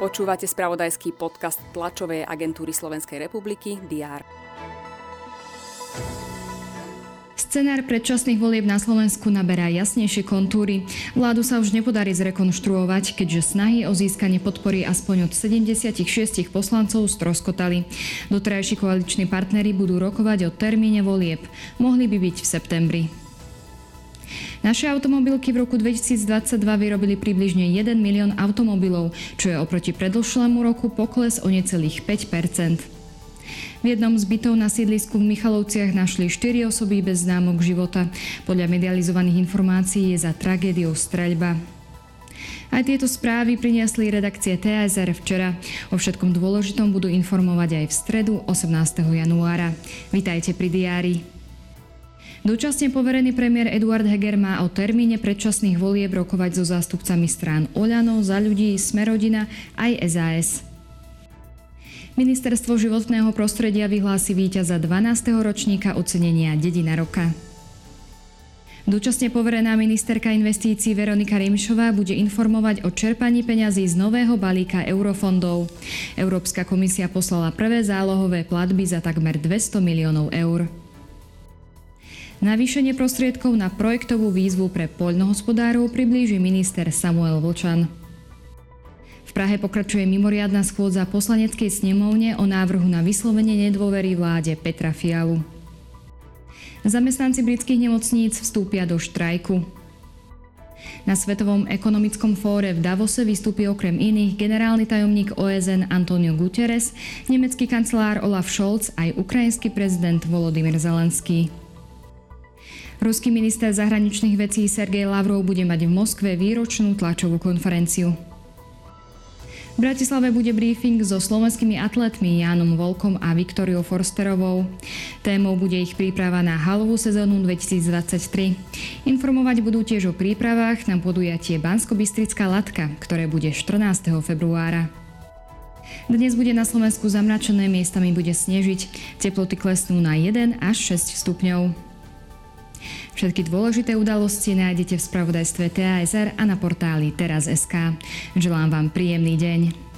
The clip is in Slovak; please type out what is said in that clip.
Počúvate spravodajský podcast tlačovej agentúry Slovenskej republiky DR. Scenár predčasných volieb na Slovensku naberá jasnejšie kontúry. Vládu sa už nepodarí zrekonštruovať, keďže snahy o získanie podpory aspoň od 76 poslancov stroskotali. Doterajší koaliční partnery budú rokovať o termíne volieb. Mohli by byť v septembri. Naše automobilky v roku 2022 vyrobili približne 1 milión automobilov, čo je oproti predlšlému roku pokles o necelých 5 v jednom z bytov na sídlisku v Michalovciach našli 4 osoby bez známok života. Podľa medializovaných informácií je za tragédiou streľba. Aj tieto správy priniesli redakcie TSR včera. O všetkom dôležitom budú informovať aj v stredu 18. januára. Vítajte pri diári. Dočasne poverený premiér Eduard Heger má o termíne predčasných volieb rokovať so zástupcami strán Oľano, Za ľudí, Smerodina aj SAS. Ministerstvo životného prostredia vyhlási víťaza 12. ročníka ocenenia Dedina roka. Dočasne poverená ministerka investícií Veronika Rimšová bude informovať o čerpaní peňazí z nového balíka eurofondov. Európska komisia poslala prvé zálohové platby za takmer 200 miliónov eur. Navýšenie prostriedkov na projektovú výzvu pre poľnohospodárov priblíži minister Samuel Vlčan. V Prahe pokračuje mimoriadna schôdza poslaneckej snemovne o návrhu na vyslovenie nedôvery vláde Petra Fialu. Zamestnanci britských nemocníc vstúpia do štrajku. Na Svetovom ekonomickom fóre v Davose vystúpi okrem iných generálny tajomník OSN Antonio Guterres, nemecký kancelár Olaf Scholz aj ukrajinský prezident Volodymyr Zelenský. Ruský minister zahraničných vecí Sergej Lavrov bude mať v Moskve výročnú tlačovú konferenciu. V Bratislave bude briefing so slovenskými atletmi Jánom Volkom a Viktoriou Forsterovou. Témou bude ich príprava na halovú sezónu 2023. Informovať budú tiež o prípravách na podujatie Bansko-Bystrická latka, ktoré bude 14. februára. Dnes bude na Slovensku zamračené, miestami bude snežiť. Teploty klesnú na 1 až 6 stupňov. Všetky dôležité udalosti nájdete v spravodajstve TASR a na portáli teraz.sk. Želám vám príjemný deň.